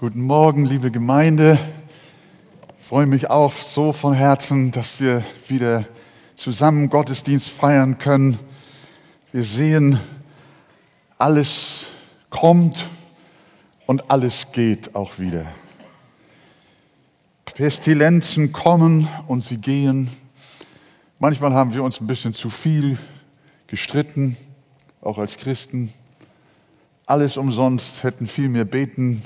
Guten Morgen, liebe Gemeinde. Ich freue mich auch so von Herzen, dass wir wieder zusammen Gottesdienst feiern können. Wir sehen, alles kommt und alles geht auch wieder. Pestilenzen kommen und sie gehen. Manchmal haben wir uns ein bisschen zu viel gestritten, auch als Christen. Alles umsonst, hätten viel mehr beten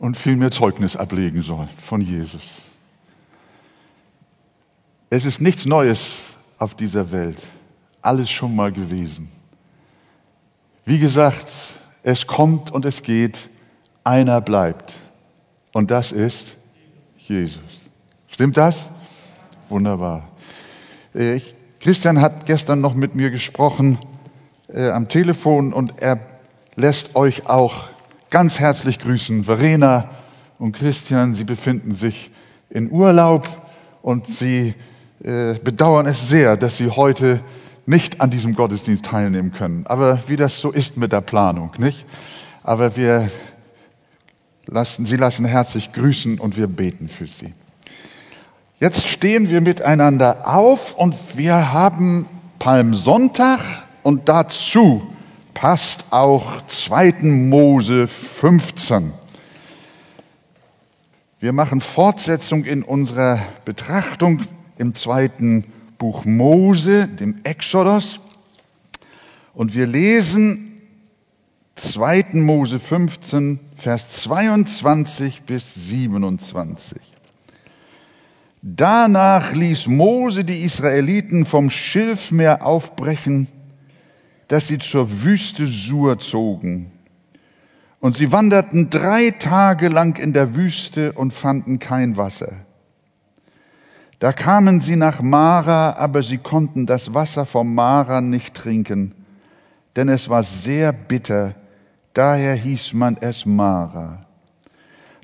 und viel mehr Zeugnis ablegen sollen von Jesus. Es ist nichts Neues auf dieser Welt, alles schon mal gewesen. Wie gesagt, es kommt und es geht, einer bleibt. Und das ist Jesus. Stimmt das? Wunderbar. Äh, ich, Christian hat gestern noch mit mir gesprochen äh, am Telefon und er lässt euch auch ganz herzlich grüßen. Verena und Christian, sie befinden sich in Urlaub und sie äh, bedauern es sehr, dass sie heute nicht an diesem Gottesdienst teilnehmen können. Aber wie das so ist mit der Planung, nicht? Aber wir lassen, sie lassen herzlich grüßen und wir beten für sie. Jetzt stehen wir miteinander auf und wir haben Palmsonntag und dazu passt auch 2. Mose 15. Wir machen Fortsetzung in unserer Betrachtung im zweiten Buch Mose, dem Exodus. Und wir lesen 2. Mose 15, Vers 22 bis 27. Danach ließ Mose die Israeliten vom Schilfmeer aufbrechen dass sie zur Wüste Sur zogen. Und sie wanderten drei Tage lang in der Wüste und fanden kein Wasser. Da kamen sie nach Mara, aber sie konnten das Wasser vom Mara nicht trinken, denn es war sehr bitter, daher hieß man es Mara.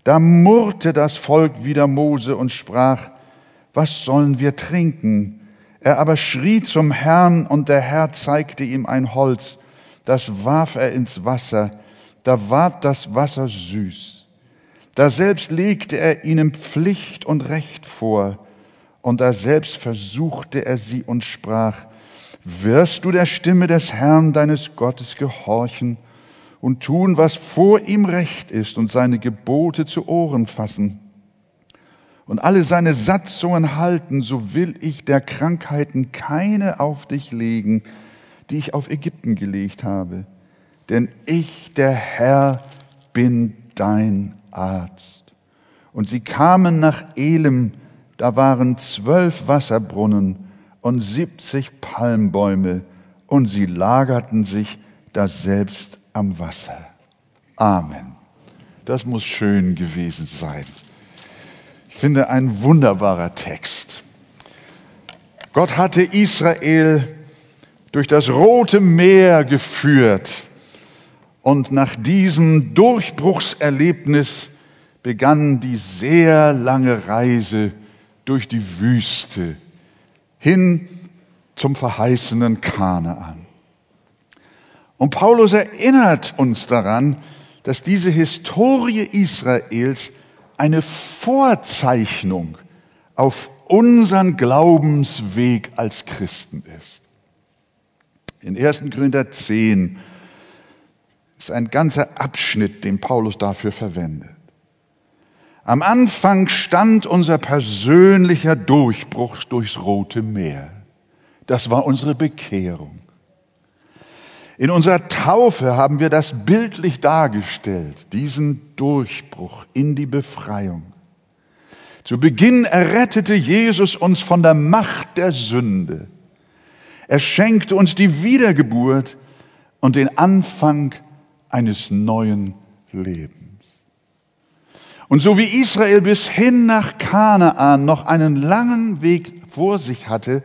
Da murrte das Volk wieder Mose und sprach, was sollen wir trinken? Er aber schrie zum Herrn und der Herr zeigte ihm ein Holz, das warf er ins Wasser, da ward das Wasser süß. Da selbst legte er ihnen Pflicht und Recht vor, und da selbst versuchte er sie und sprach, wirst du der Stimme des Herrn deines Gottes gehorchen und tun, was vor ihm recht ist und seine Gebote zu Ohren fassen und alle seine Satzungen halten, so will ich der Krankheiten keine auf dich legen, die ich auf Ägypten gelegt habe. Denn ich, der Herr, bin dein Arzt. Und sie kamen nach Elim, da waren zwölf Wasserbrunnen und siebzig Palmbäume, und sie lagerten sich da selbst am Wasser. Amen. Das muss schön gewesen sein. Ich finde ein wunderbarer Text. Gott hatte Israel durch das Rote Meer geführt und nach diesem Durchbruchserlebnis begann die sehr lange Reise durch die Wüste hin zum verheißenen Kanaan. Und Paulus erinnert uns daran, dass diese Historie Israels eine Vorzeichnung auf unseren Glaubensweg als Christen ist. In 1. Korinther 10 ist ein ganzer Abschnitt, den Paulus dafür verwendet. Am Anfang stand unser persönlicher Durchbruch durchs Rote Meer. Das war unsere Bekehrung. In unserer Taufe haben wir das bildlich dargestellt, diesen Durchbruch in die Befreiung. Zu Beginn errettete Jesus uns von der Macht der Sünde. Er schenkte uns die Wiedergeburt und den Anfang eines neuen Lebens. Und so wie Israel bis hin nach Kanaan noch einen langen Weg vor sich hatte,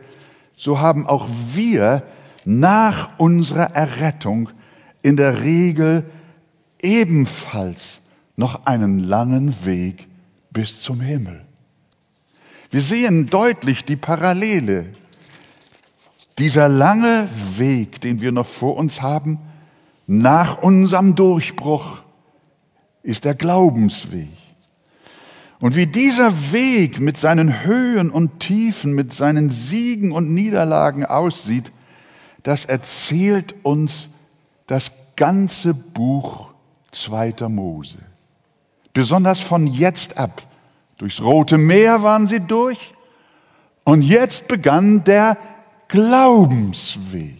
so haben auch wir nach unserer Errettung in der Regel ebenfalls noch einen langen Weg bis zum Himmel. Wir sehen deutlich die Parallele. Dieser lange Weg, den wir noch vor uns haben, nach unserem Durchbruch ist der Glaubensweg. Und wie dieser Weg mit seinen Höhen und Tiefen, mit seinen Siegen und Niederlagen aussieht, das erzählt uns das ganze Buch zweiter Mose. Besonders von jetzt ab. Durchs Rote Meer waren sie durch und jetzt begann der Glaubensweg.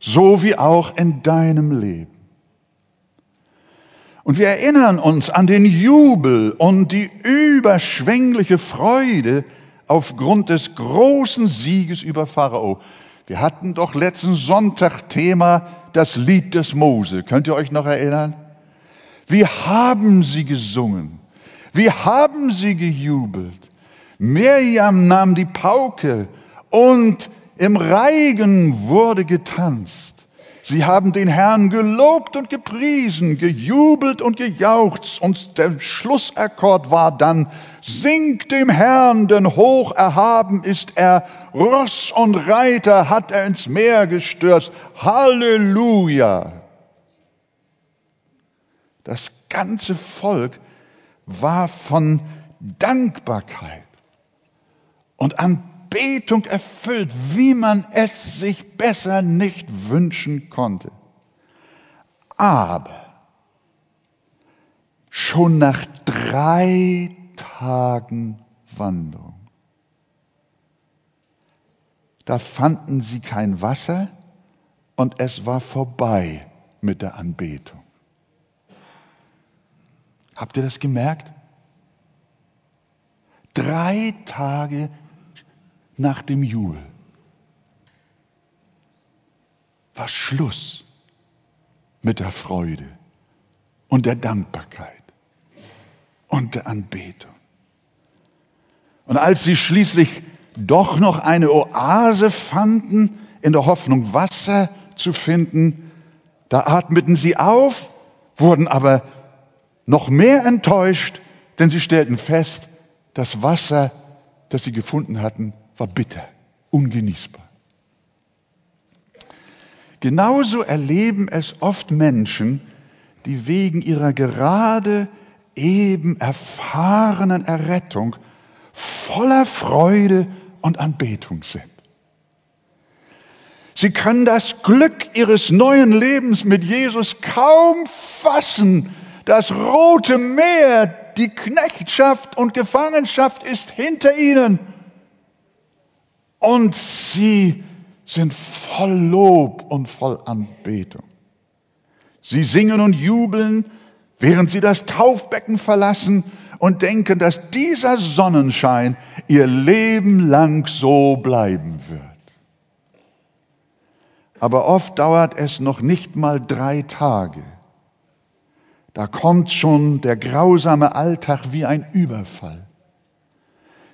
So wie auch in deinem Leben. Und wir erinnern uns an den Jubel und die überschwängliche Freude aufgrund des großen Sieges über Pharao. Wir hatten doch letzten Sonntag Thema das Lied des Mose. Könnt ihr euch noch erinnern? Wie haben sie gesungen? Wie haben sie gejubelt? Mirjam nahm die Pauke und im Reigen wurde getanzt. Sie haben den Herrn gelobt und gepriesen, gejubelt und gejauchzt. Und der Schlussakkord war dann, singt dem Herrn, denn hoch erhaben ist er. Ross und Reiter hat er ins Meer gestürzt. Halleluja. Das ganze Volk war von Dankbarkeit und Anbetung erfüllt, wie man es sich besser nicht wünschen konnte. Aber schon nach drei Tagen Wanderung, da fanden sie kein Wasser und es war vorbei mit der Anbetung. Habt ihr das gemerkt? Drei Tage nach dem Jubel war Schluss mit der Freude und der Dankbarkeit und der Anbetung. Und als sie schließlich doch noch eine Oase fanden, in der Hoffnung Wasser zu finden, da atmeten sie auf, wurden aber noch mehr enttäuscht, denn sie stellten fest, das Wasser, das sie gefunden hatten, war bitter, ungenießbar. Genauso erleben es oft Menschen, die wegen ihrer gerade eben erfahrenen Errettung voller Freude und Anbetung sind. Sie können das Glück ihres neuen Lebens mit Jesus kaum fassen, das rote Meer, die Knechtschaft und Gefangenschaft ist hinter ihnen. Und sie sind voll Lob und voll Anbetung. Sie singen und jubeln, während sie das Taufbecken verlassen und denken, dass dieser Sonnenschein ihr Leben lang so bleiben wird. Aber oft dauert es noch nicht mal drei Tage da kommt schon der grausame Alltag wie ein Überfall.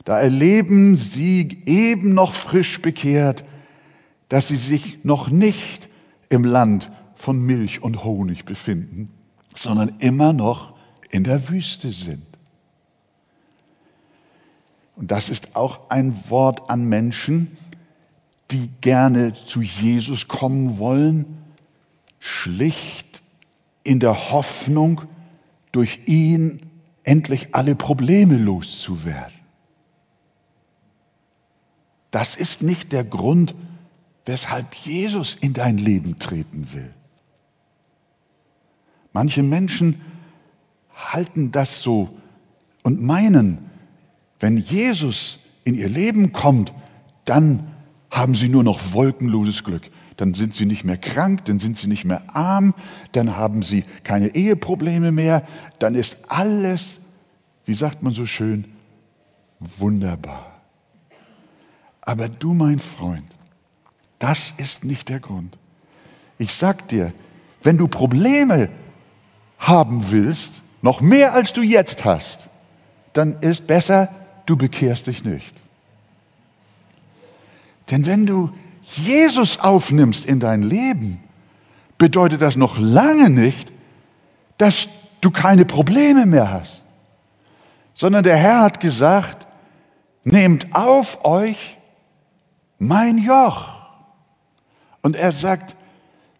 Da erleben sie eben noch frisch bekehrt, dass sie sich noch nicht im Land von Milch und Honig befinden, sondern immer noch in der Wüste sind. Und das ist auch ein Wort an Menschen, die gerne zu Jesus kommen wollen, schlicht in der Hoffnung, durch ihn endlich alle Probleme loszuwerden. Das ist nicht der Grund, weshalb Jesus in dein Leben treten will. Manche Menschen halten das so und meinen, wenn Jesus in ihr Leben kommt, dann haben sie nur noch wolkenloses Glück dann sind sie nicht mehr krank, dann sind sie nicht mehr arm, dann haben sie keine Eheprobleme mehr, dann ist alles, wie sagt man so schön, wunderbar. Aber du, mein Freund, das ist nicht der Grund. Ich sag dir, wenn du Probleme haben willst, noch mehr als du jetzt hast, dann ist besser, du bekehrst dich nicht. Denn wenn du Jesus aufnimmst in dein Leben, bedeutet das noch lange nicht, dass du keine Probleme mehr hast, sondern der Herr hat gesagt, nehmt auf euch mein Joch. Und er sagt,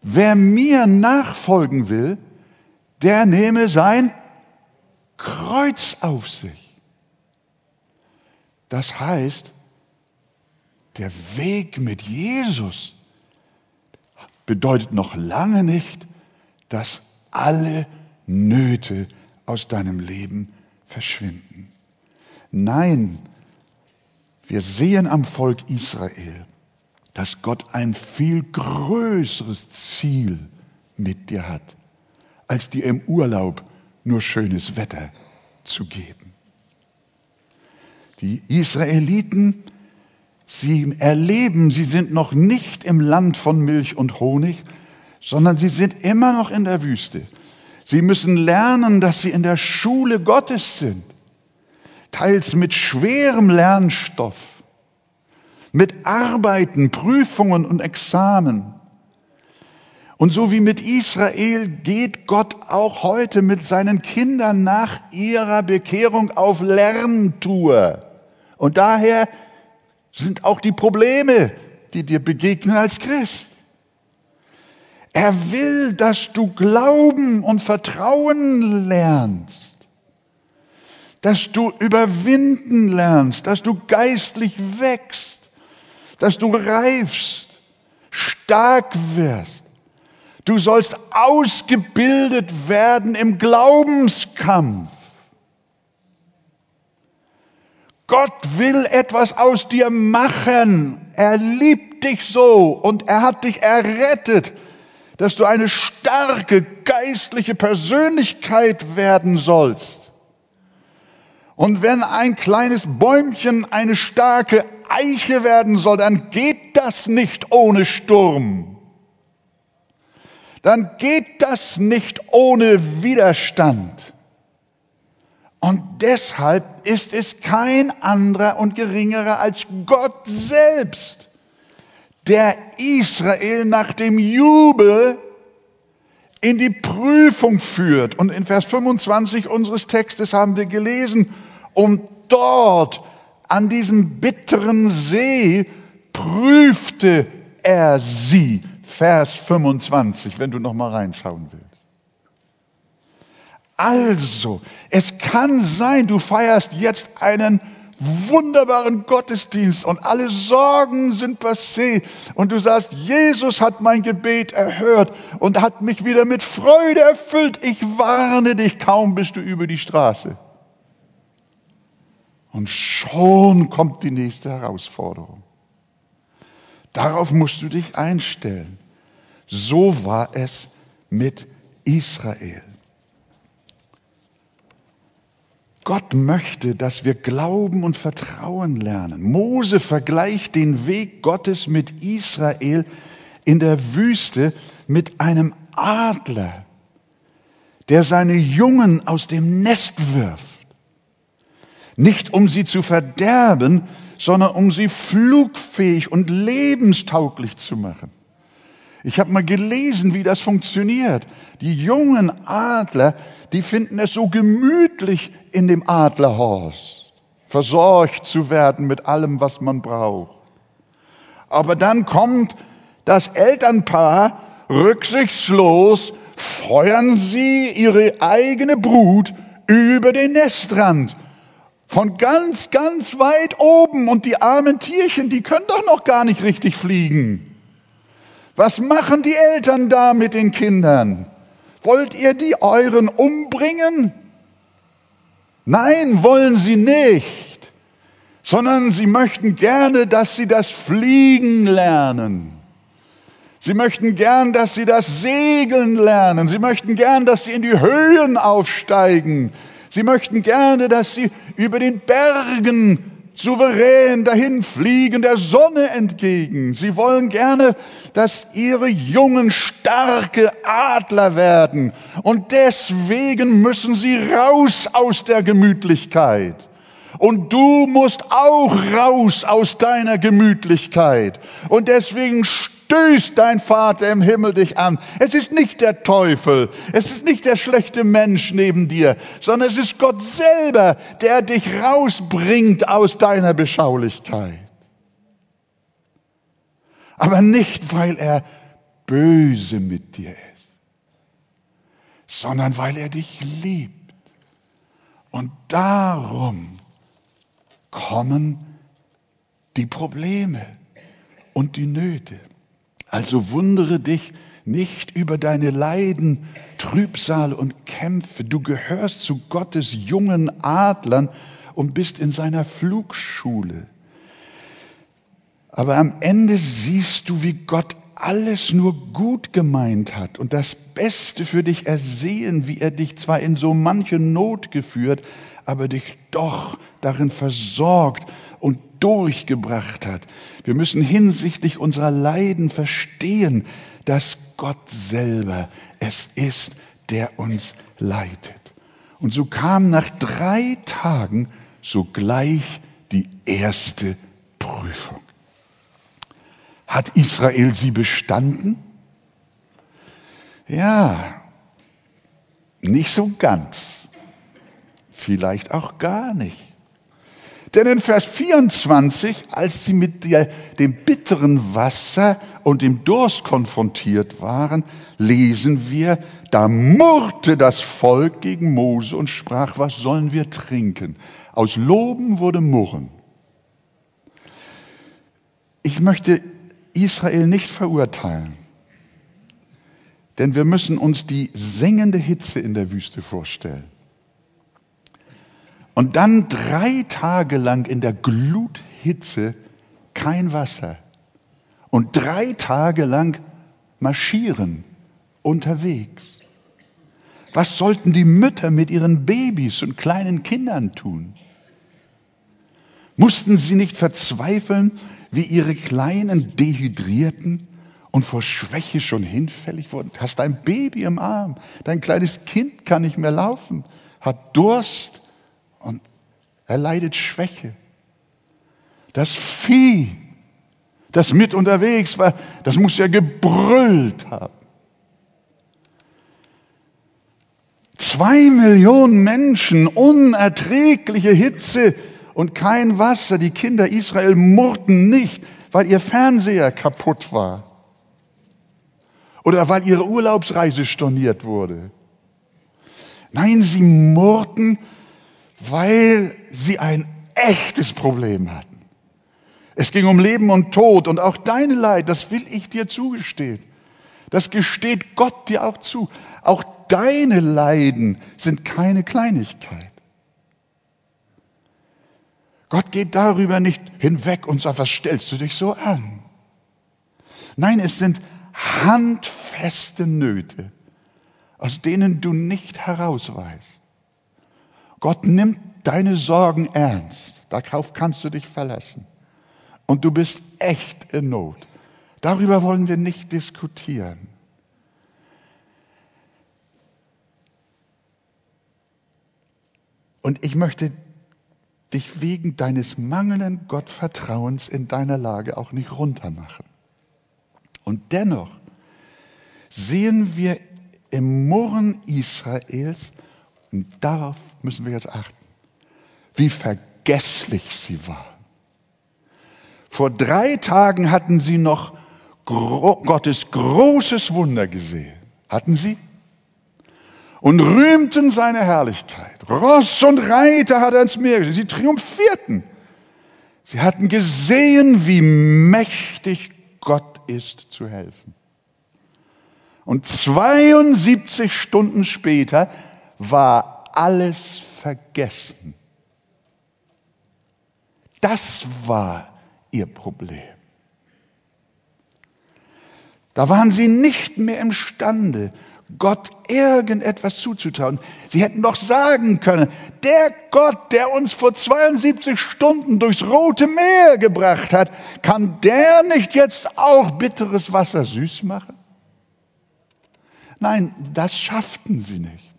wer mir nachfolgen will, der nehme sein Kreuz auf sich. Das heißt, der Weg mit Jesus bedeutet noch lange nicht, dass alle Nöte aus deinem Leben verschwinden. Nein, wir sehen am Volk Israel, dass Gott ein viel größeres Ziel mit dir hat, als dir im Urlaub nur schönes Wetter zu geben. Die Israeliten, sie erleben, sie sind noch nicht im Land von Milch und Honig, sondern sie sind immer noch in der Wüste. Sie müssen lernen, dass sie in der Schule Gottes sind, teils mit schwerem Lernstoff, mit Arbeiten, Prüfungen und Examen. Und so wie mit Israel geht Gott auch heute mit seinen Kindern nach ihrer Bekehrung auf Lerntour. Und daher sind auch die Probleme, die dir begegnen als Christ. Er will, dass du Glauben und Vertrauen lernst, dass du überwinden lernst, dass du geistlich wächst, dass du reifst, stark wirst. Du sollst ausgebildet werden im Glaubenskampf. Gott will etwas aus dir machen. Er liebt dich so und er hat dich errettet, dass du eine starke geistliche Persönlichkeit werden sollst. Und wenn ein kleines Bäumchen eine starke Eiche werden soll, dann geht das nicht ohne Sturm dann geht das nicht ohne Widerstand. Und deshalb ist es kein anderer und geringerer als Gott selbst, der Israel nach dem Jubel in die Prüfung führt. Und in Vers 25 unseres Textes haben wir gelesen, und dort an diesem bitteren See prüfte er sie Vers 25, wenn du noch mal reinschauen willst. Also, es kann sein, du feierst jetzt einen wunderbaren Gottesdienst und alle Sorgen sind passé und du sagst, Jesus hat mein Gebet erhört und hat mich wieder mit Freude erfüllt. Ich warne dich, kaum bist du über die Straße. Und schon kommt die nächste Herausforderung. Darauf musst du dich einstellen. So war es mit Israel. Gott möchte, dass wir glauben und vertrauen lernen. Mose vergleicht den Weg Gottes mit Israel in der Wüste mit einem Adler, der seine Jungen aus dem Nest wirft. Nicht um sie zu verderben, sondern um sie flugfähig und lebenstauglich zu machen. Ich habe mal gelesen, wie das funktioniert. Die jungen Adler, die finden es so gemütlich in dem Adlerhorst, versorgt zu werden mit allem, was man braucht. Aber dann kommt das Elternpaar rücksichtslos, feuern sie ihre eigene Brut über den Nestrand. Von ganz, ganz weit oben. Und die armen Tierchen, die können doch noch gar nicht richtig fliegen. Was machen die Eltern da mit den Kindern? Wollt ihr die euren umbringen? Nein, wollen sie nicht, sondern sie möchten gerne, dass sie das Fliegen lernen. Sie möchten gern, dass sie das Segeln lernen. Sie möchten gern, dass sie in die Höhen aufsteigen. Sie möchten gerne, dass sie über den Bergen souverän dahin fliegen der Sonne entgegen. Sie wollen gerne, dass ihre Jungen starke Adler werden. Und deswegen müssen sie raus aus der Gemütlichkeit. Und du musst auch raus aus deiner Gemütlichkeit. Und deswegen stößt dein Vater im Himmel dich an. Es ist nicht der Teufel, es ist nicht der schlechte Mensch neben dir, sondern es ist Gott selber, der dich rausbringt aus deiner Beschaulichkeit. Aber nicht, weil er böse mit dir ist, sondern weil er dich liebt. Und darum kommen die Probleme und die Nöte. Also wundere dich nicht über deine Leiden, Trübsal und Kämpfe. Du gehörst zu Gottes jungen Adlern und bist in seiner Flugschule. Aber am Ende siehst du, wie Gott alles nur gut gemeint hat und das Beste für dich ersehen, wie er dich zwar in so manche Not geführt, aber dich doch darin versorgt und durchgebracht hat. Wir müssen hinsichtlich unserer Leiden verstehen, dass Gott selber es ist, der uns leitet. Und so kam nach drei Tagen sogleich die erste Prüfung. Hat Israel sie bestanden? Ja, nicht so ganz. Vielleicht auch gar nicht. Denn in Vers 24, als sie mit der, dem bitteren Wasser und dem Durst konfrontiert waren, lesen wir, da murrte das Volk gegen Mose und sprach, was sollen wir trinken? Aus Loben wurde Murren. Ich möchte Israel nicht verurteilen. Denn wir müssen uns die sengende Hitze in der Wüste vorstellen. Und dann drei Tage lang in der Gluthitze kein Wasser. Und drei Tage lang marschieren unterwegs. Was sollten die Mütter mit ihren Babys und kleinen Kindern tun? Mussten sie nicht verzweifeln, wie ihre Kleinen dehydrierten und vor Schwäche schon hinfällig wurden. Hast ein Baby im Arm, dein kleines Kind kann nicht mehr laufen, hat Durst er leidet Schwäche. Das Vieh, das mit unterwegs war, das muss ja gebrüllt haben. Zwei Millionen Menschen, unerträgliche Hitze, und kein Wasser. Die Kinder Israel murrten nicht, weil ihr Fernseher kaputt war oder weil ihre Urlaubsreise storniert wurde. Nein, sie murrten, weil sie ein echtes Problem hatten. Es ging um Leben und Tod und auch deine Leid, das will ich dir zugestehen. Das gesteht Gott dir auch zu. Auch deine Leiden sind keine Kleinigkeit. Gott geht darüber nicht hinweg und sagt, was stellst du dich so an? Nein, es sind handfeste Nöte, aus denen du nicht herausweist. Gott nimmt deine Sorgen ernst. Darauf kannst du dich verlassen. Und du bist echt in Not. Darüber wollen wir nicht diskutieren. Und ich möchte dich wegen deines mangelnden Gottvertrauens in deiner Lage auch nicht runtermachen. Und dennoch sehen wir im Murren Israels, und darauf müssen wir jetzt achten, wie vergesslich sie waren. Vor drei Tagen hatten sie noch Gottes großes Wunder gesehen. Hatten sie? und rühmten seine Herrlichkeit. Ross und Reiter hat er ins Meer geschickt. Sie triumphierten. Sie hatten gesehen, wie mächtig Gott ist zu helfen. Und 72 Stunden später war alles vergessen. Das war ihr Problem. Da waren sie nicht mehr imstande, Gott irgendetwas zuzutrauen. Sie hätten doch sagen können, der Gott, der uns vor 72 Stunden durchs Rote Meer gebracht hat, kann der nicht jetzt auch bitteres Wasser süß machen? Nein, das schafften sie nicht.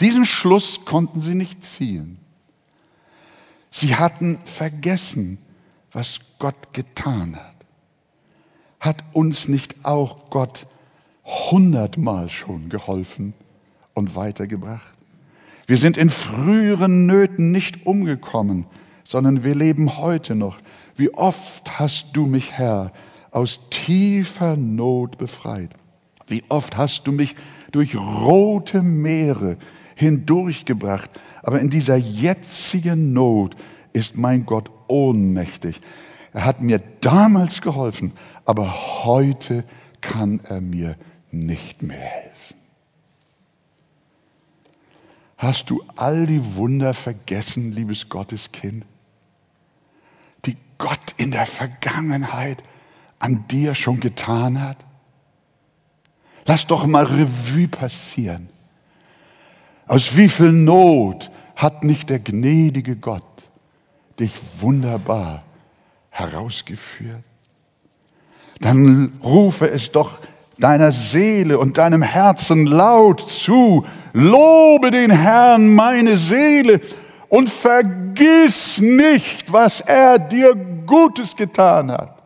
Diesen Schluss konnten sie nicht ziehen. Sie hatten vergessen, was Gott getan hat. Hat uns nicht auch Gott hundertmal schon geholfen und weitergebracht. Wir sind in früheren Nöten nicht umgekommen, sondern wir leben heute noch. Wie oft hast du mich, Herr, aus tiefer Not befreit? Wie oft hast du mich durch rote Meere hindurchgebracht. Aber in dieser jetzigen Not ist mein Gott ohnmächtig. Er hat mir damals geholfen, aber heute kann er mir nicht mehr helfen. Hast du all die Wunder vergessen, liebes Gotteskind, die Gott in der Vergangenheit an dir schon getan hat? Lass doch mal Revue passieren. Aus wie viel Not hat nicht der gnädige Gott dich wunderbar herausgeführt? Dann rufe es doch deiner Seele und deinem Herzen laut zu. Lobe den Herrn, meine Seele, und vergiss nicht, was er dir Gutes getan hat.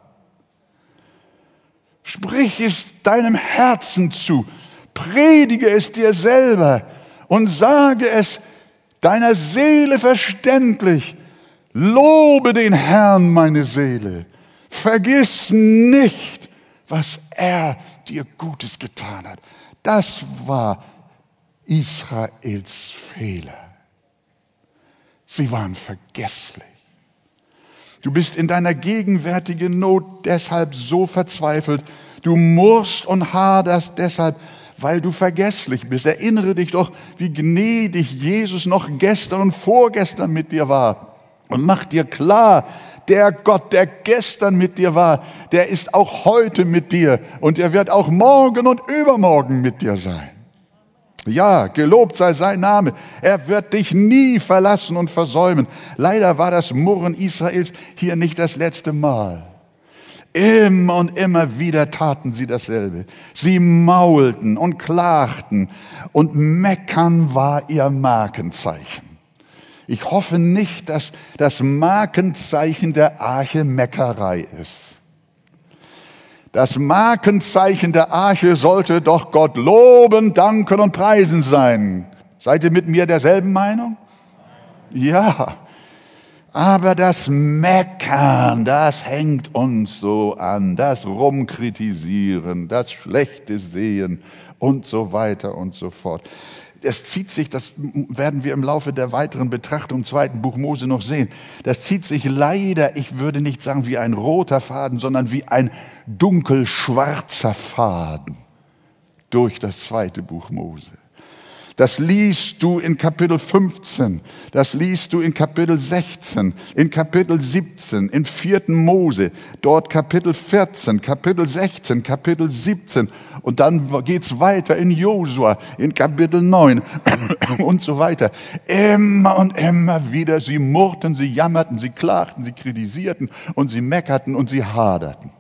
Sprich es deinem Herzen zu, predige es dir selber und sage es deiner Seele verständlich. Lobe den Herrn, meine Seele. Vergiss nicht, was er dir Gutes getan hat. Das war Israels Fehler. Sie waren vergesslich. Du bist in deiner gegenwärtigen Not deshalb so verzweifelt. Du murrst und haderst deshalb, weil du vergesslich bist. Erinnere dich doch, wie gnädig Jesus noch gestern und vorgestern mit dir war. Und mach dir klar, der Gott, der gestern mit dir war, der ist auch heute mit dir und er wird auch morgen und übermorgen mit dir sein. Ja, gelobt sei sein Name. Er wird dich nie verlassen und versäumen. Leider war das Murren Israels hier nicht das letzte Mal. Immer und immer wieder taten sie dasselbe. Sie maulten und klagten und meckern war ihr Markenzeichen. Ich hoffe nicht, dass das Markenzeichen der Arche Meckerei ist. Das Markenzeichen der Arche sollte doch Gott loben, danken und preisen sein. Seid ihr mit mir derselben Meinung? Ja. Aber das Meckern, das hängt uns so an, das Rumkritisieren, das schlechte Sehen und so weiter und so fort. Es zieht sich, das werden wir im Laufe der weiteren Betrachtung im zweiten Buch Mose noch sehen, das zieht sich leider, ich würde nicht sagen wie ein roter Faden, sondern wie ein dunkelschwarzer Faden durch das zweite Buch Mose. Das liest du in Kapitel 15, das liest du in Kapitel 16, in Kapitel 17, in 4. Mose, dort Kapitel 14, Kapitel 16, Kapitel 17 und dann geht's weiter in Josua, in Kapitel 9 und so weiter. Immer und immer wieder, sie murrten, sie jammerten, sie klagten, sie kritisierten und sie meckerten und sie haderten.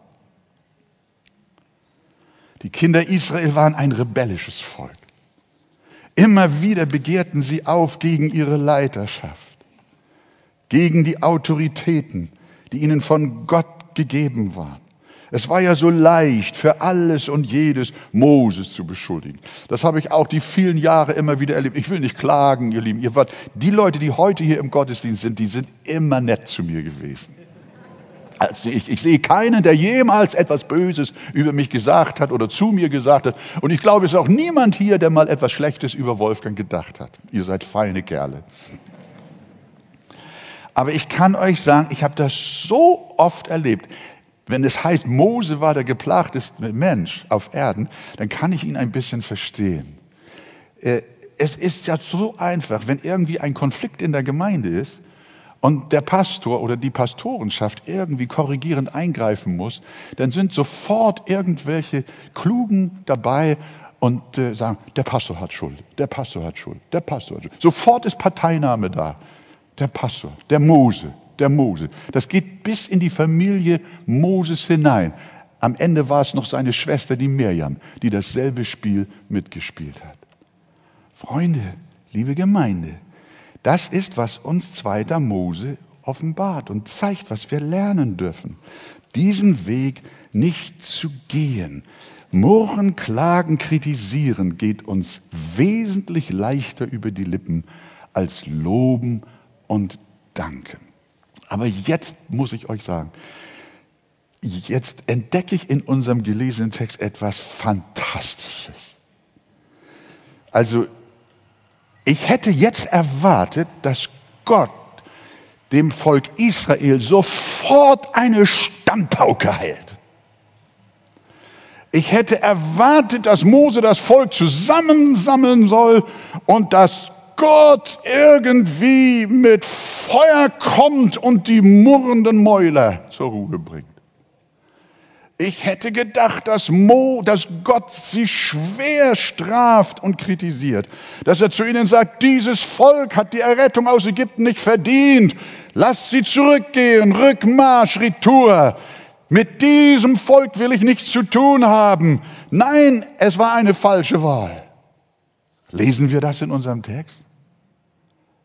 Die Kinder Israel waren ein rebellisches Volk. Immer wieder begehrten sie auf gegen ihre Leiterschaft, gegen die Autoritäten, die ihnen von Gott gegeben waren. Es war ja so leicht für alles und jedes Moses zu beschuldigen. Das habe ich auch die vielen Jahre immer wieder erlebt. Ich will nicht klagen, ihr Lieben. Ihr wart, die Leute, die heute hier im Gottesdienst sind, die sind immer nett zu mir gewesen. Also ich, ich sehe keinen, der jemals etwas Böses über mich gesagt hat oder zu mir gesagt hat. Und ich glaube, es ist auch niemand hier, der mal etwas Schlechtes über Wolfgang gedacht hat. Ihr seid feine Kerle. Aber ich kann euch sagen, ich habe das so oft erlebt. Wenn es heißt, Mose war der geplagteste Mensch auf Erden, dann kann ich ihn ein bisschen verstehen. Äh, es ist ja so einfach, wenn irgendwie ein Konflikt in der Gemeinde ist, und der Pastor oder die Pastorenschaft irgendwie korrigierend eingreifen muss, dann sind sofort irgendwelche Klugen dabei und äh, sagen, der Pastor hat Schuld, der Pastor hat Schuld, der Pastor hat Schuld. Sofort ist Parteinahme da. Der Pastor, der Mose, der Mose. Das geht bis in die Familie Moses hinein. Am Ende war es noch seine Schwester, die Mirjam, die dasselbe Spiel mitgespielt hat. Freunde, liebe Gemeinde, das ist, was uns zweiter Mose offenbart und zeigt, was wir lernen dürfen. Diesen Weg nicht zu gehen. Murren, klagen, kritisieren geht uns wesentlich leichter über die Lippen als loben und danken. Aber jetzt muss ich euch sagen, jetzt entdecke ich in unserem gelesenen Text etwas Fantastisches. Also ich hätte jetzt erwartet, dass Gott dem Volk Israel sofort eine Standpauke hält. Ich hätte erwartet, dass Mose das Volk zusammensammeln soll und dass Gott irgendwie mit Feuer kommt und die murrenden Mäuler zur Ruhe bringt. Ich hätte gedacht, dass, Mo, dass Gott sie schwer straft und kritisiert. Dass er zu ihnen sagt, dieses Volk hat die Errettung aus Ägypten nicht verdient. Lasst sie zurückgehen, Rückmarsch, Retour. Mit diesem Volk will ich nichts zu tun haben. Nein, es war eine falsche Wahl. Lesen wir das in unserem Text?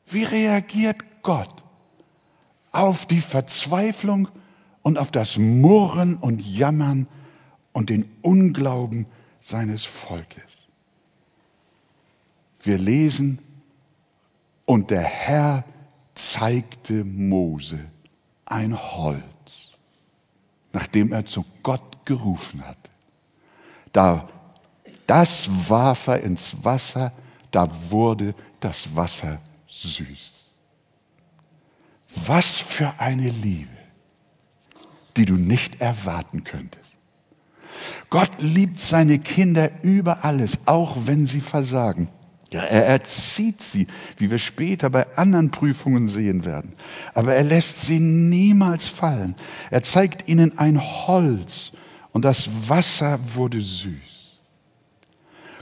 Wie reagiert Gott auf die Verzweiflung und auf das Murren und Jammern und den Unglauben seines Volkes? Wir lesen, und der Herr zeigte Mose ein Holz, nachdem er zu Gott gerufen hatte. Da, das warf er ins Wasser, da wurde das Wasser süß. Was für eine Liebe, die du nicht erwarten könntest. Gott liebt seine Kinder über alles, auch wenn sie versagen. Ja, er erzieht sie, wie wir später bei anderen Prüfungen sehen werden. Aber er lässt sie niemals fallen. Er zeigt ihnen ein Holz und das Wasser wurde süß.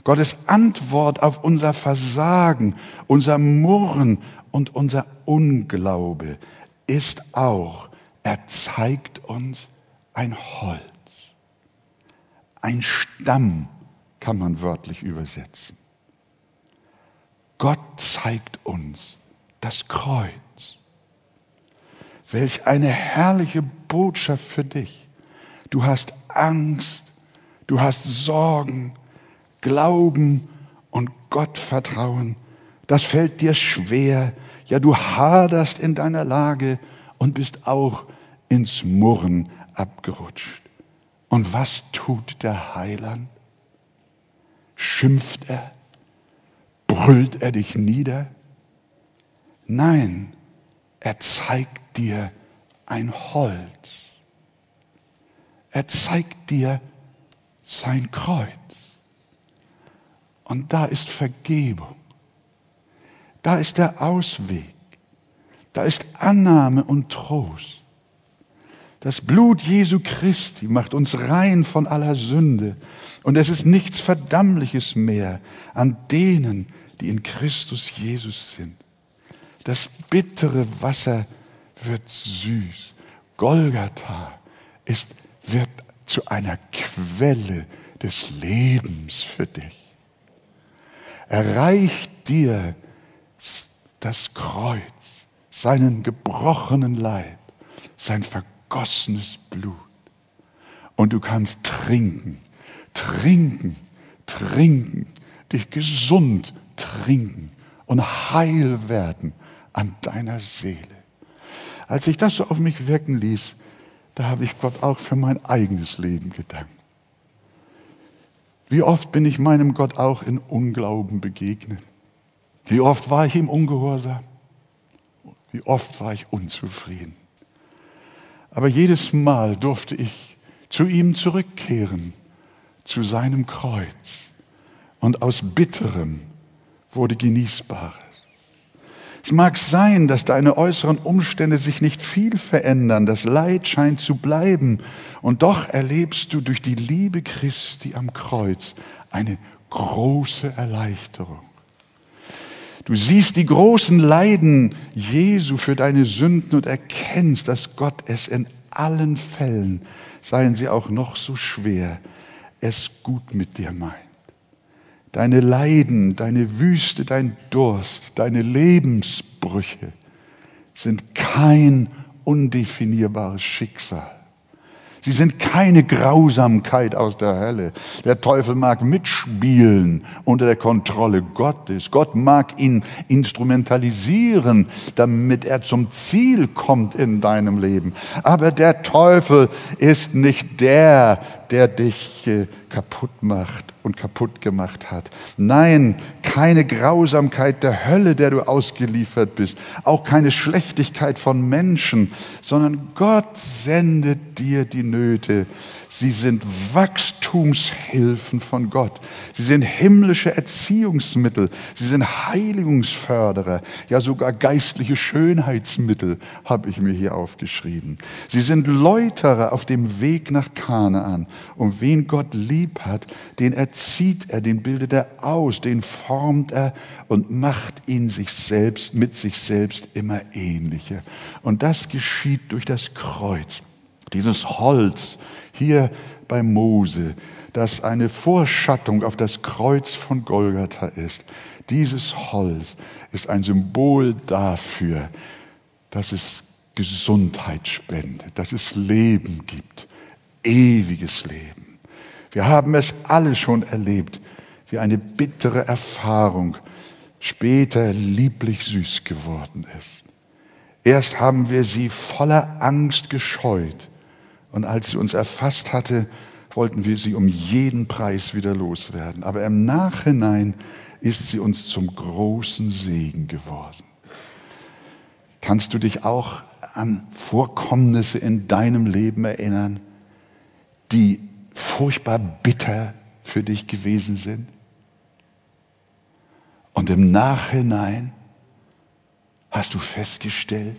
Gottes Antwort auf unser Versagen, unser Murren und unser Unglaube ist auch, er zeigt uns ein Holz. Ein Stamm kann man wörtlich übersetzen. Gott zeigt uns das Kreuz. Welch eine herrliche Botschaft für dich. Du hast Angst, du hast Sorgen, Glauben und Gottvertrauen, das fällt dir schwer. Ja, du haderst in deiner Lage und bist auch ins Murren abgerutscht. Und was tut der Heiland? Schimpft er? Brüllt er dich nieder? Nein, er zeigt dir ein Holz. Er zeigt dir sein Kreuz. Und da ist Vergebung. Da ist der Ausweg. Da ist Annahme und Trost. Das Blut Jesu Christi macht uns rein von aller Sünde. Und es ist nichts Verdammliches mehr an denen, die in Christus Jesus sind. Das bittere Wasser wird süß. Golgatha ist, wird zu einer Quelle des Lebens für dich erreicht dir das Kreuz, seinen gebrochenen Leib, sein vergossenes Blut. Und du kannst trinken, trinken, trinken, dich gesund trinken und heil werden an deiner Seele. Als ich das so auf mich wirken ließ, da habe ich Gott auch für mein eigenes Leben gedankt. Wie oft bin ich meinem Gott auch in Unglauben begegnet? Wie oft war ich ihm ungehorsam? Wie oft war ich unzufrieden? Aber jedes Mal durfte ich zu ihm zurückkehren, zu seinem Kreuz. Und aus Bitterem wurde Genießbares. Es mag sein, dass deine äußeren Umstände sich nicht viel verändern, das Leid scheint zu bleiben, und doch erlebst du durch die Liebe Christi am Kreuz eine große Erleichterung. Du siehst die großen Leiden Jesu für deine Sünden und erkennst, dass Gott es in allen Fällen, seien sie auch noch so schwer, es gut mit dir meint. Deine Leiden, deine Wüste, dein Durst, deine Lebensbrüche sind kein undefinierbares Schicksal. Sie sind keine Grausamkeit aus der Hölle. Der Teufel mag mitspielen unter der Kontrolle Gottes. Gott mag ihn instrumentalisieren, damit er zum Ziel kommt in deinem Leben. Aber der Teufel ist nicht der, der dich äh, kaputt macht und kaputt gemacht hat. Nein, keine Grausamkeit der Hölle, der du ausgeliefert bist, auch keine Schlechtigkeit von Menschen, sondern Gott sendet dir die Nöte. Sie sind Wachstumshilfen von Gott. Sie sind himmlische Erziehungsmittel. Sie sind Heiligungsförderer. Ja, sogar geistliche Schönheitsmittel habe ich mir hier aufgeschrieben. Sie sind Läuterer auf dem Weg nach Kanaan. Und wen Gott lieb hat, den erzieht er, den bildet er aus, den formt er und macht ihn sich selbst, mit sich selbst immer ähnlicher. Und das geschieht durch das Kreuz. Dieses Holz, hier bei Mose, das eine Vorschattung auf das Kreuz von Golgatha ist. Dieses Holz ist ein Symbol dafür, dass es Gesundheit spendet, dass es Leben gibt, ewiges Leben. Wir haben es alle schon erlebt, wie eine bittere Erfahrung später lieblich süß geworden ist. Erst haben wir sie voller Angst gescheut und als sie uns erfasst hatte, wollten wir sie um jeden Preis wieder loswerden. Aber im Nachhinein ist sie uns zum großen Segen geworden. Kannst du dich auch an Vorkommnisse in deinem Leben erinnern, die furchtbar bitter für dich gewesen sind? Und im Nachhinein hast du festgestellt,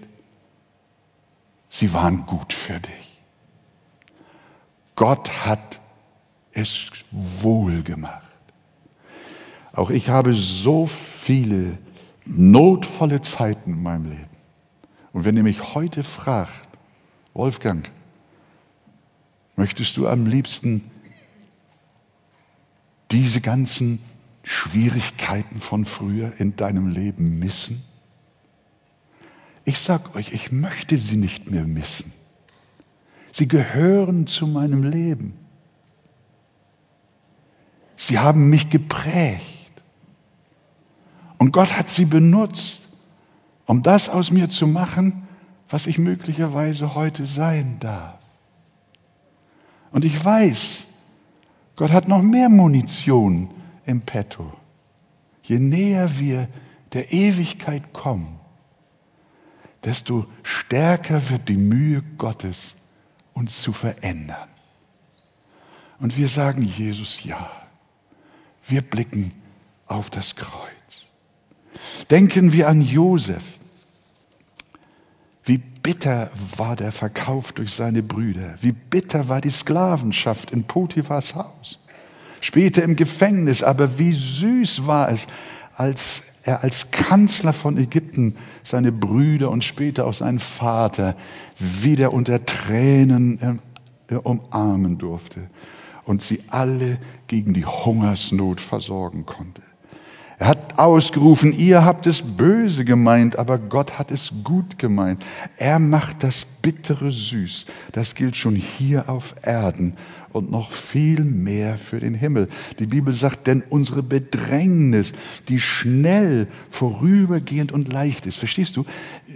sie waren gut für dich. Gott hat es wohl gemacht. Auch ich habe so viele notvolle Zeiten in meinem Leben. Und wenn ihr mich heute fragt, Wolfgang, möchtest du am liebsten diese ganzen Schwierigkeiten von früher in deinem Leben missen? Ich sage euch, ich möchte sie nicht mehr missen. Sie gehören zu meinem Leben. Sie haben mich geprägt. Und Gott hat sie benutzt, um das aus mir zu machen, was ich möglicherweise heute sein darf. Und ich weiß, Gott hat noch mehr Munition im Petto. Je näher wir der Ewigkeit kommen, desto stärker wird die Mühe Gottes, uns zu verändern. Und wir sagen Jesus ja. Wir blicken auf das Kreuz. Denken wir an Josef. Wie bitter war der Verkauf durch seine Brüder. Wie bitter war die Sklavenschaft in Potiphas Haus. Später im Gefängnis, aber wie süß war es, als er als Kanzler von Ägypten seine Brüder und später auch seinen Vater wieder unter Tränen äh, umarmen durfte und sie alle gegen die Hungersnot versorgen konnte. Er hat ausgerufen, ihr habt es böse gemeint, aber Gott hat es gut gemeint. Er macht das Bittere süß. Das gilt schon hier auf Erden und noch viel mehr für den Himmel. Die Bibel sagt, denn unsere Bedrängnis, die schnell, vorübergehend und leicht ist, verstehst du,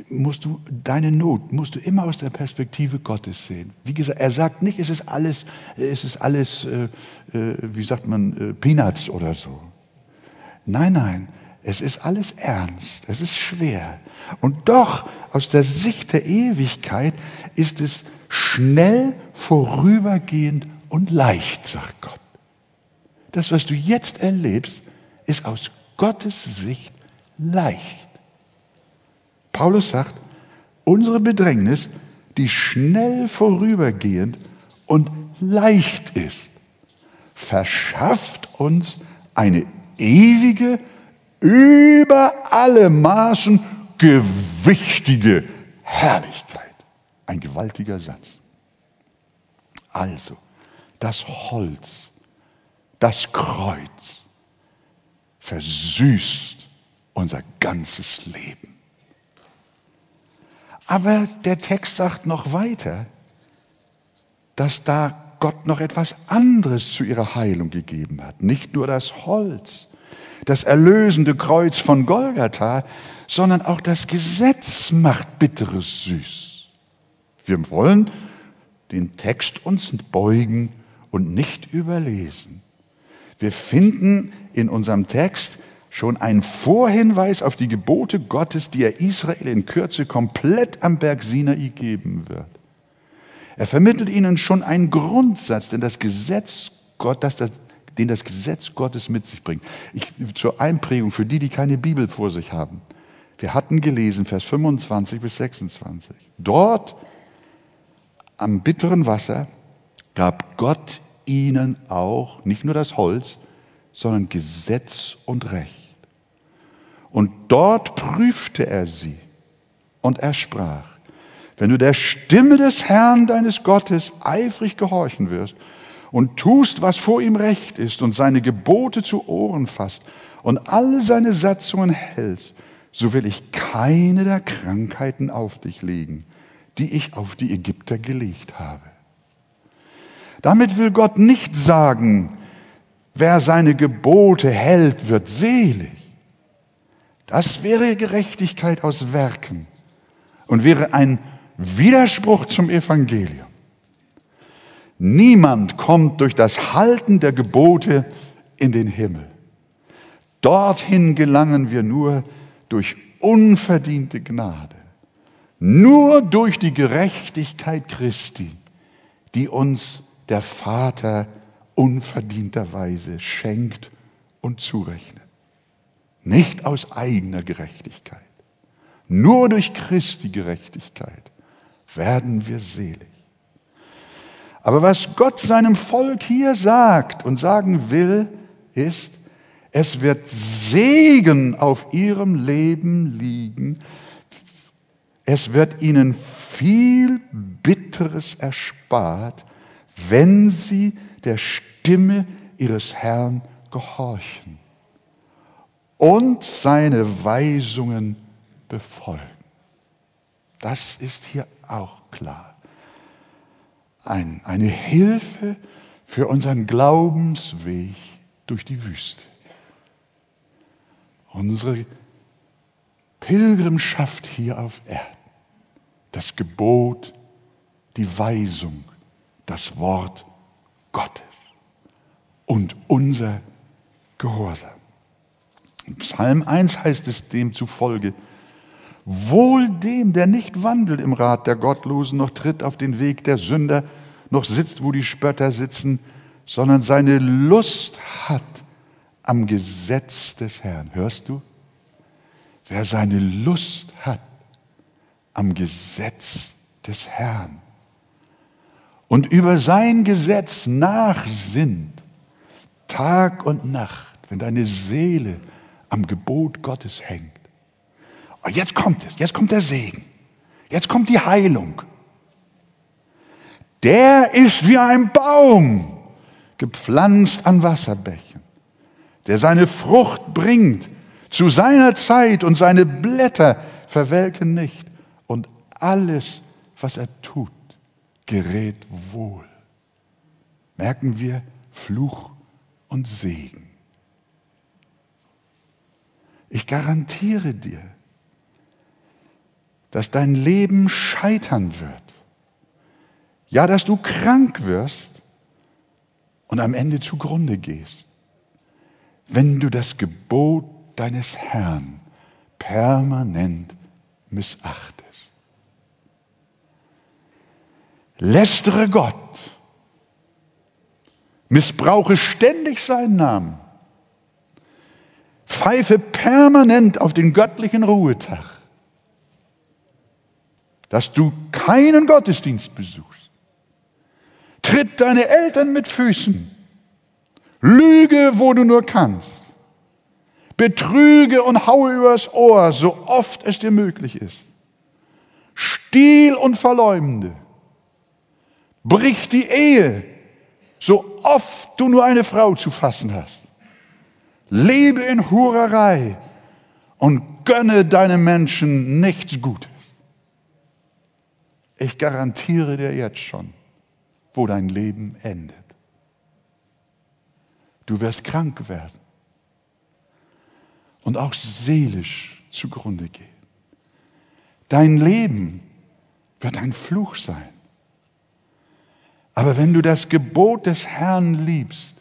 musst du deine Not, musst du immer aus der Perspektive Gottes sehen. Wie gesagt, er sagt nicht, es ist alles, es ist alles, äh, äh, wie sagt man, äh, Peanuts oder so. Nein, nein, es ist alles ernst, es ist schwer. Und doch, aus der Sicht der Ewigkeit, ist es schnell, vorübergehend und leicht, sagt Gott. Das, was du jetzt erlebst, ist aus Gottes Sicht leicht. Paulus sagt, unsere Bedrängnis, die schnell vorübergehend und leicht ist, verschafft uns eine ewige, über alle Maßen gewichtige Herrlichkeit. Ein gewaltiger Satz. Also, das Holz, das Kreuz versüßt unser ganzes Leben. Aber der Text sagt noch weiter, dass da Gott noch etwas anderes zu ihrer Heilung gegeben hat. Nicht nur das Holz, das erlösende Kreuz von Golgatha, sondern auch das Gesetz macht bitteres süß. Wir wollen den Text uns beugen und nicht überlesen. Wir finden in unserem Text schon einen Vorhinweis auf die Gebote Gottes, die er Israel in Kürze komplett am Berg Sinai geben wird. Er vermittelt ihnen schon einen Grundsatz, denn das Gesetz Gott, das, das, den das Gesetz Gottes mit sich bringt. Ich, zur Einprägung für die, die keine Bibel vor sich haben. Wir hatten gelesen, Vers 25 bis 26. Dort am bitteren Wasser gab Gott ihnen auch nicht nur das Holz, sondern Gesetz und Recht. Und dort prüfte er sie und er sprach, wenn du der Stimme des Herrn deines Gottes eifrig gehorchen wirst und tust, was vor ihm recht ist und seine Gebote zu Ohren fasst und alle seine Satzungen hältst, so will ich keine der Krankheiten auf dich legen, die ich auf die Ägypter gelegt habe. Damit will Gott nicht sagen, wer seine Gebote hält, wird selig. Das wäre Gerechtigkeit aus Werken und wäre ein Widerspruch zum Evangelium. Niemand kommt durch das Halten der Gebote in den Himmel. Dorthin gelangen wir nur durch unverdiente Gnade. Nur durch die Gerechtigkeit Christi, die uns der Vater unverdienterweise schenkt und zurechnet. Nicht aus eigener Gerechtigkeit. Nur durch Christi Gerechtigkeit werden wir selig. Aber was Gott seinem Volk hier sagt und sagen will, ist, es wird Segen auf ihrem Leben liegen, es wird ihnen viel Bitteres erspart, wenn sie der Stimme ihres Herrn gehorchen und seine Weisungen befolgen. Das ist hier auch klar. Ein, eine Hilfe für unseren Glaubensweg durch die Wüste. Unsere Pilgrimschaft hier auf Erden das Gebot, die Weisung, das Wort Gottes und unser Gehorsam. In Psalm 1 heißt es demzufolge, Wohl dem, der nicht wandelt im Rat der Gottlosen, noch tritt auf den Weg der Sünder, noch sitzt, wo die Spötter sitzen, sondern seine Lust hat am Gesetz des Herrn. Hörst du? Wer seine Lust hat am Gesetz des Herrn und über sein Gesetz nachsinnt, Tag und Nacht, wenn deine Seele am Gebot Gottes hängt. Und jetzt kommt es, jetzt kommt der Segen, jetzt kommt die Heilung. Der ist wie ein Baum, gepflanzt an Wasserbächen, der seine Frucht bringt zu seiner Zeit und seine Blätter verwelken nicht und alles, was er tut, gerät wohl. Merken wir Fluch und Segen. Ich garantiere dir, dass dein Leben scheitern wird. Ja, dass du krank wirst und am Ende zugrunde gehst, wenn du das Gebot deines Herrn permanent missachtest. Lästere Gott, missbrauche ständig seinen Namen, pfeife permanent auf den göttlichen Ruhetag, dass du keinen Gottesdienst besuchst, tritt deine Eltern mit Füßen, lüge, wo du nur kannst, betrüge und haue übers Ohr, so oft es dir möglich ist, stiehl und verleumde, Brich die Ehe, so oft du nur eine Frau zu fassen hast. Lebe in Hurerei und gönne deinem Menschen nichts Gutes. Ich garantiere dir jetzt schon, wo dein Leben endet. Du wirst krank werden und auch seelisch zugrunde gehen. Dein Leben wird ein Fluch sein. Aber wenn du das Gebot des Herrn liebst,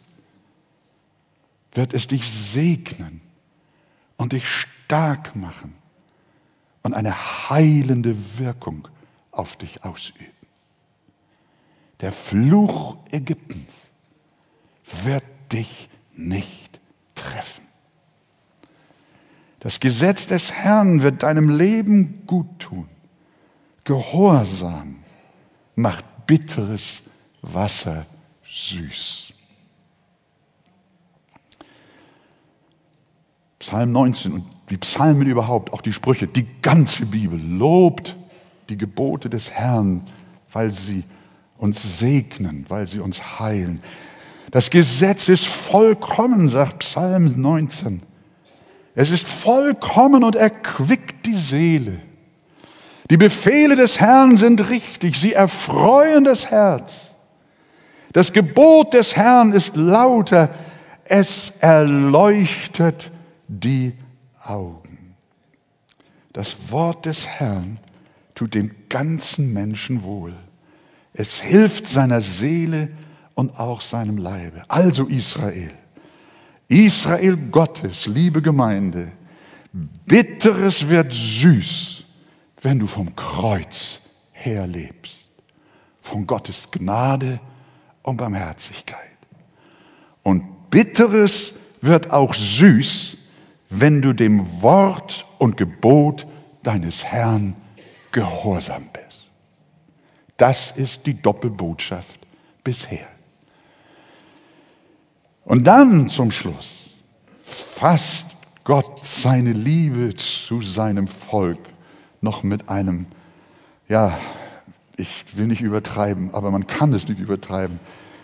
wird es dich segnen und dich stark machen und eine heilende Wirkung auf dich ausüben. Der Fluch Ägyptens wird dich nicht treffen. Das Gesetz des Herrn wird deinem Leben gut tun. Gehorsam macht bitteres Wasser süß. Psalm 19 und die Psalmen überhaupt, auch die Sprüche, die ganze Bibel lobt die Gebote des Herrn, weil sie uns segnen, weil sie uns heilen. Das Gesetz ist vollkommen, sagt Psalm 19. Es ist vollkommen und erquickt die Seele. Die Befehle des Herrn sind richtig, sie erfreuen das Herz. Das Gebot des Herrn ist lauter, es erleuchtet die Augen. Das Wort des Herrn tut dem ganzen Menschen wohl. Es hilft seiner Seele und auch seinem Leibe. Also Israel, Israel Gottes, liebe Gemeinde, bitteres wird süß, wenn du vom Kreuz her lebst, von Gottes Gnade und Barmherzigkeit. Und bitteres wird auch süß, wenn du dem Wort und Gebot deines Herrn gehorsam bist. Das ist die Doppelbotschaft bisher. Und dann zum Schluss fasst Gott seine Liebe zu seinem Volk noch mit einem, ja, ich will nicht übertreiben, aber man kann es nicht übertreiben,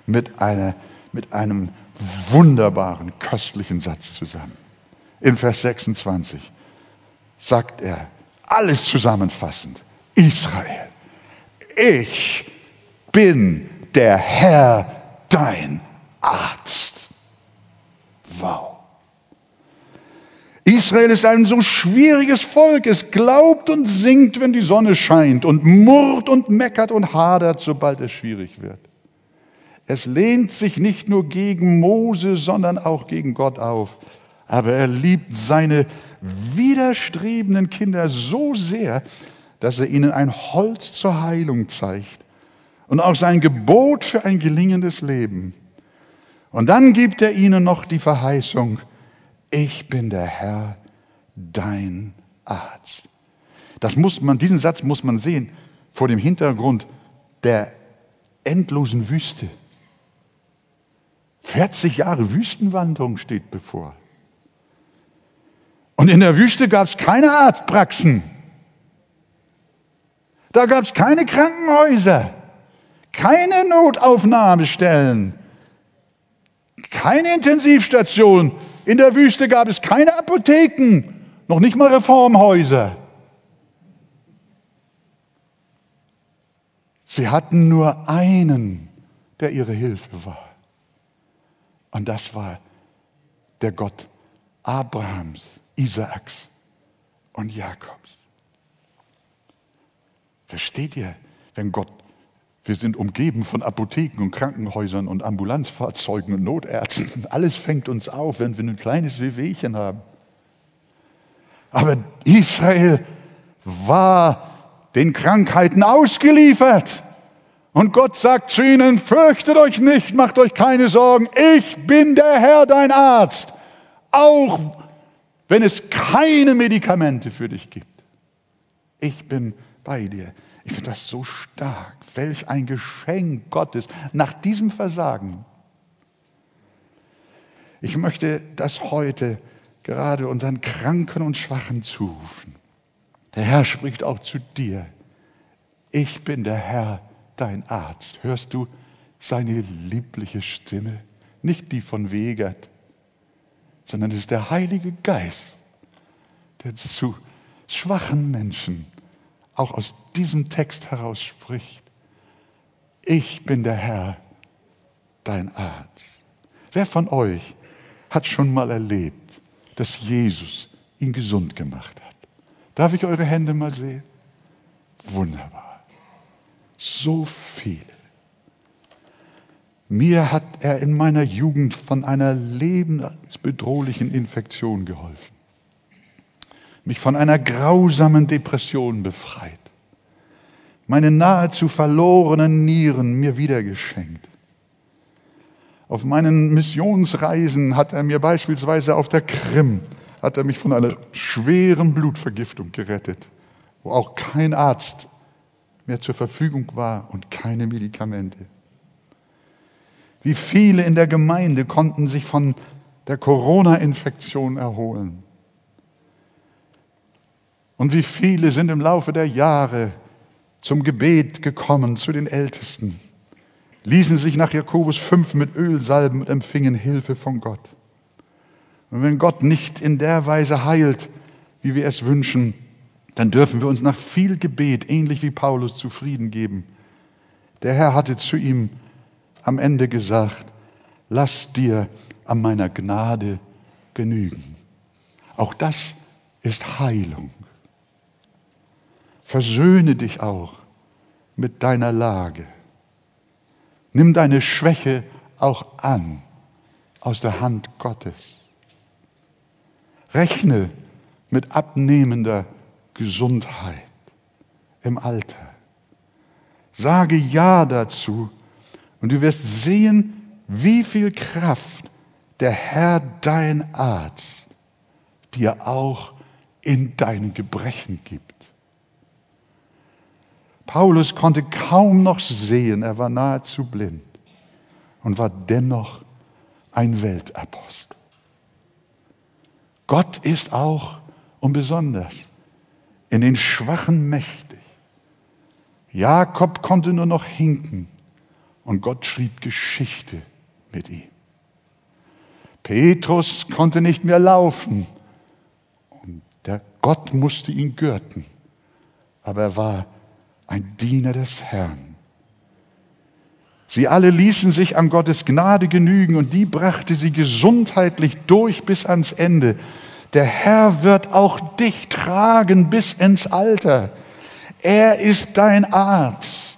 mit, einer, mit einem wunderbaren, köstlichen Satz zusammen. In Vers 26 sagt er, alles zusammenfassend, Israel, ich bin der Herr, dein Arzt. Israel ist ein so schwieriges Volk. Es glaubt und singt, wenn die Sonne scheint und murrt und meckert und hadert, sobald es schwierig wird. Es lehnt sich nicht nur gegen Mose, sondern auch gegen Gott auf. Aber er liebt seine widerstrebenden Kinder so sehr, dass er ihnen ein Holz zur Heilung zeigt und auch sein Gebot für ein gelingendes Leben. Und dann gibt er ihnen noch die Verheißung, ich bin der Herr, dein Arzt. Das muss man, diesen Satz muss man sehen vor dem Hintergrund der endlosen Wüste. 40 Jahre Wüstenwanderung steht bevor. Und in der Wüste gab es keine Arztpraxen. Da gab es keine Krankenhäuser, keine Notaufnahmestellen, keine Intensivstation. In der Wüste gab es keine Apotheken, noch nicht mal Reformhäuser. Sie hatten nur einen, der ihre Hilfe war. Und das war der Gott Abrahams, Isaaks und Jakobs. Versteht ihr, wenn Gott, wir sind umgeben von Apotheken und Krankenhäusern und Ambulanzfahrzeugen und Notärzten, alles fängt uns auf, wenn wir ein kleines Wehwehchen haben. Aber Israel war den Krankheiten ausgeliefert. Und Gott sagt zu ihnen, fürchtet euch nicht, macht euch keine Sorgen, ich bin der Herr, dein Arzt. Auch wenn es keine Medikamente für dich gibt. Ich bin bei dir. Ich finde das so stark. Welch ein Geschenk Gottes nach diesem Versagen. Ich möchte das heute gerade unseren Kranken und Schwachen zurufen. Der Herr spricht auch zu dir. Ich bin der Herr, dein Arzt. Hörst du seine liebliche Stimme? Nicht die von Wegert, sondern es ist der Heilige Geist, der zu schwachen Menschen auch aus diesem Text heraus spricht. Ich bin der Herr, dein Arzt. Wer von euch hat schon mal erlebt, dass Jesus ihn gesund gemacht hat? Darf ich eure Hände mal sehen? Wunderbar. So viele. Mir hat er in meiner Jugend von einer lebensbedrohlichen Infektion geholfen, mich von einer grausamen Depression befreit, meine nahezu verlorenen Nieren mir wiedergeschenkt. Auf meinen Missionsreisen hat er mir beispielsweise auf der Krim, hat er mich von einer schweren Blutvergiftung gerettet, wo auch kein Arzt mehr zur Verfügung war und keine Medikamente. Wie viele in der Gemeinde konnten sich von der Corona-Infektion erholen? Und wie viele sind im Laufe der Jahre zum Gebet gekommen, zu den Ältesten, ließen sich nach Jakobus 5 mit Öl salben und empfingen Hilfe von Gott. Und wenn Gott nicht in der Weise heilt, wie wir es wünschen, dann dürfen wir uns nach viel Gebet, ähnlich wie Paulus, zufrieden geben. Der Herr hatte zu ihm am Ende gesagt, lass dir an meiner Gnade genügen. Auch das ist Heilung. Versöhne dich auch mit deiner Lage. Nimm deine Schwäche auch an aus der Hand Gottes. Rechne mit abnehmender Gesundheit im Alter. Sage Ja dazu, und du wirst sehen, wie viel Kraft der Herr, dein Arzt, dir auch in deinen Gebrechen gibt. Paulus konnte kaum noch sehen, er war nahezu blind und war dennoch ein Weltapostel. Gott ist auch und besonders in den Schwachen mächtig. Jakob konnte nur noch hinken, und Gott schrieb Geschichte mit ihm. Petrus konnte nicht mehr laufen und der Gott musste ihn gürten, aber er war ein Diener des Herrn. Sie alle ließen sich an Gottes Gnade genügen und die brachte sie gesundheitlich durch bis ans Ende. Der Herr wird auch dich tragen bis ins Alter. Er ist dein Arzt.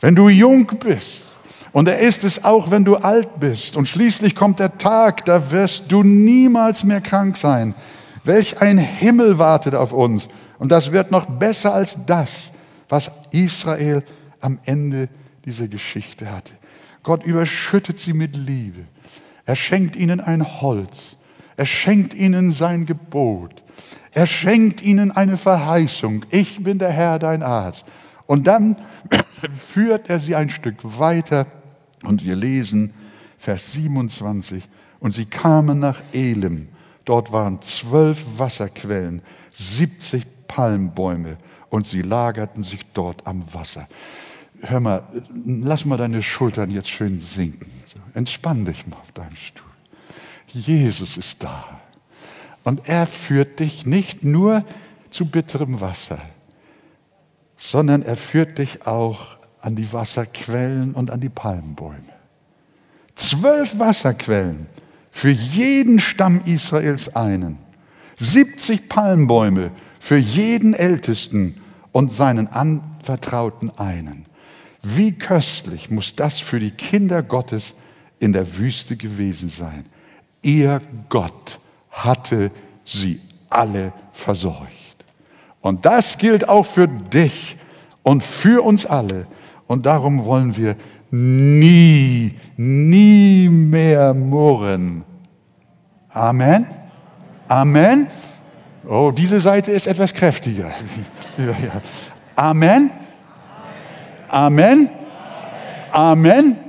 Wenn du jung bist, und er ist es auch, wenn du alt bist, und schließlich kommt der Tag, da wirst du niemals mehr krank sein. Welch ein Himmel wartet auf uns. Und das wird noch besser als das, was Israel am Ende dieser Geschichte hatte. Gott überschüttet sie mit Liebe. Er schenkt ihnen ein Holz. Er schenkt ihnen sein Gebot. Er schenkt ihnen eine Verheißung. Ich bin der Herr, dein Arzt. Und dann führt er sie ein Stück weiter und wir lesen Vers 27. Und sie kamen nach Elim. Dort waren zwölf Wasserquellen, 70 Palmbäume und sie lagerten sich dort am Wasser. Hör mal, lass mal deine Schultern jetzt schön sinken. Entspann dich mal auf deinem Stuhl. Jesus ist da. Und er führt dich nicht nur zu bitterem Wasser, sondern er führt dich auch an die Wasserquellen und an die Palmbäume. Zwölf Wasserquellen, für jeden Stamm Israels einen. 70 Palmbäume, für jeden Ältesten und seinen Anvertrauten einen. Wie köstlich muss das für die Kinder Gottes in der Wüste gewesen sein. Ihr Gott hatte sie alle versorgt. Und das gilt auch für dich und für uns alle. Und darum wollen wir nie, nie mehr murren. Amen. Amen. Oh, diese Seite ist etwas kräftiger. Amen. Amen. Amen.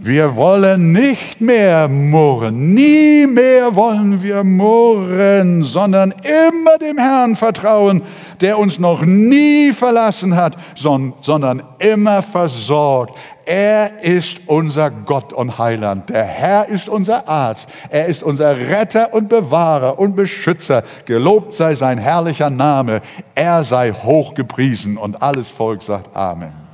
Wir wollen nicht mehr murren, nie mehr wollen wir murren, sondern immer dem Herrn vertrauen, der uns noch nie verlassen hat, sondern immer versorgt. Er ist unser Gott und Heiland. Der Herr ist unser Arzt. Er ist unser Retter und Bewahrer und Beschützer. Gelobt sei sein herrlicher Name. Er sei hochgepriesen und alles Volk sagt Amen.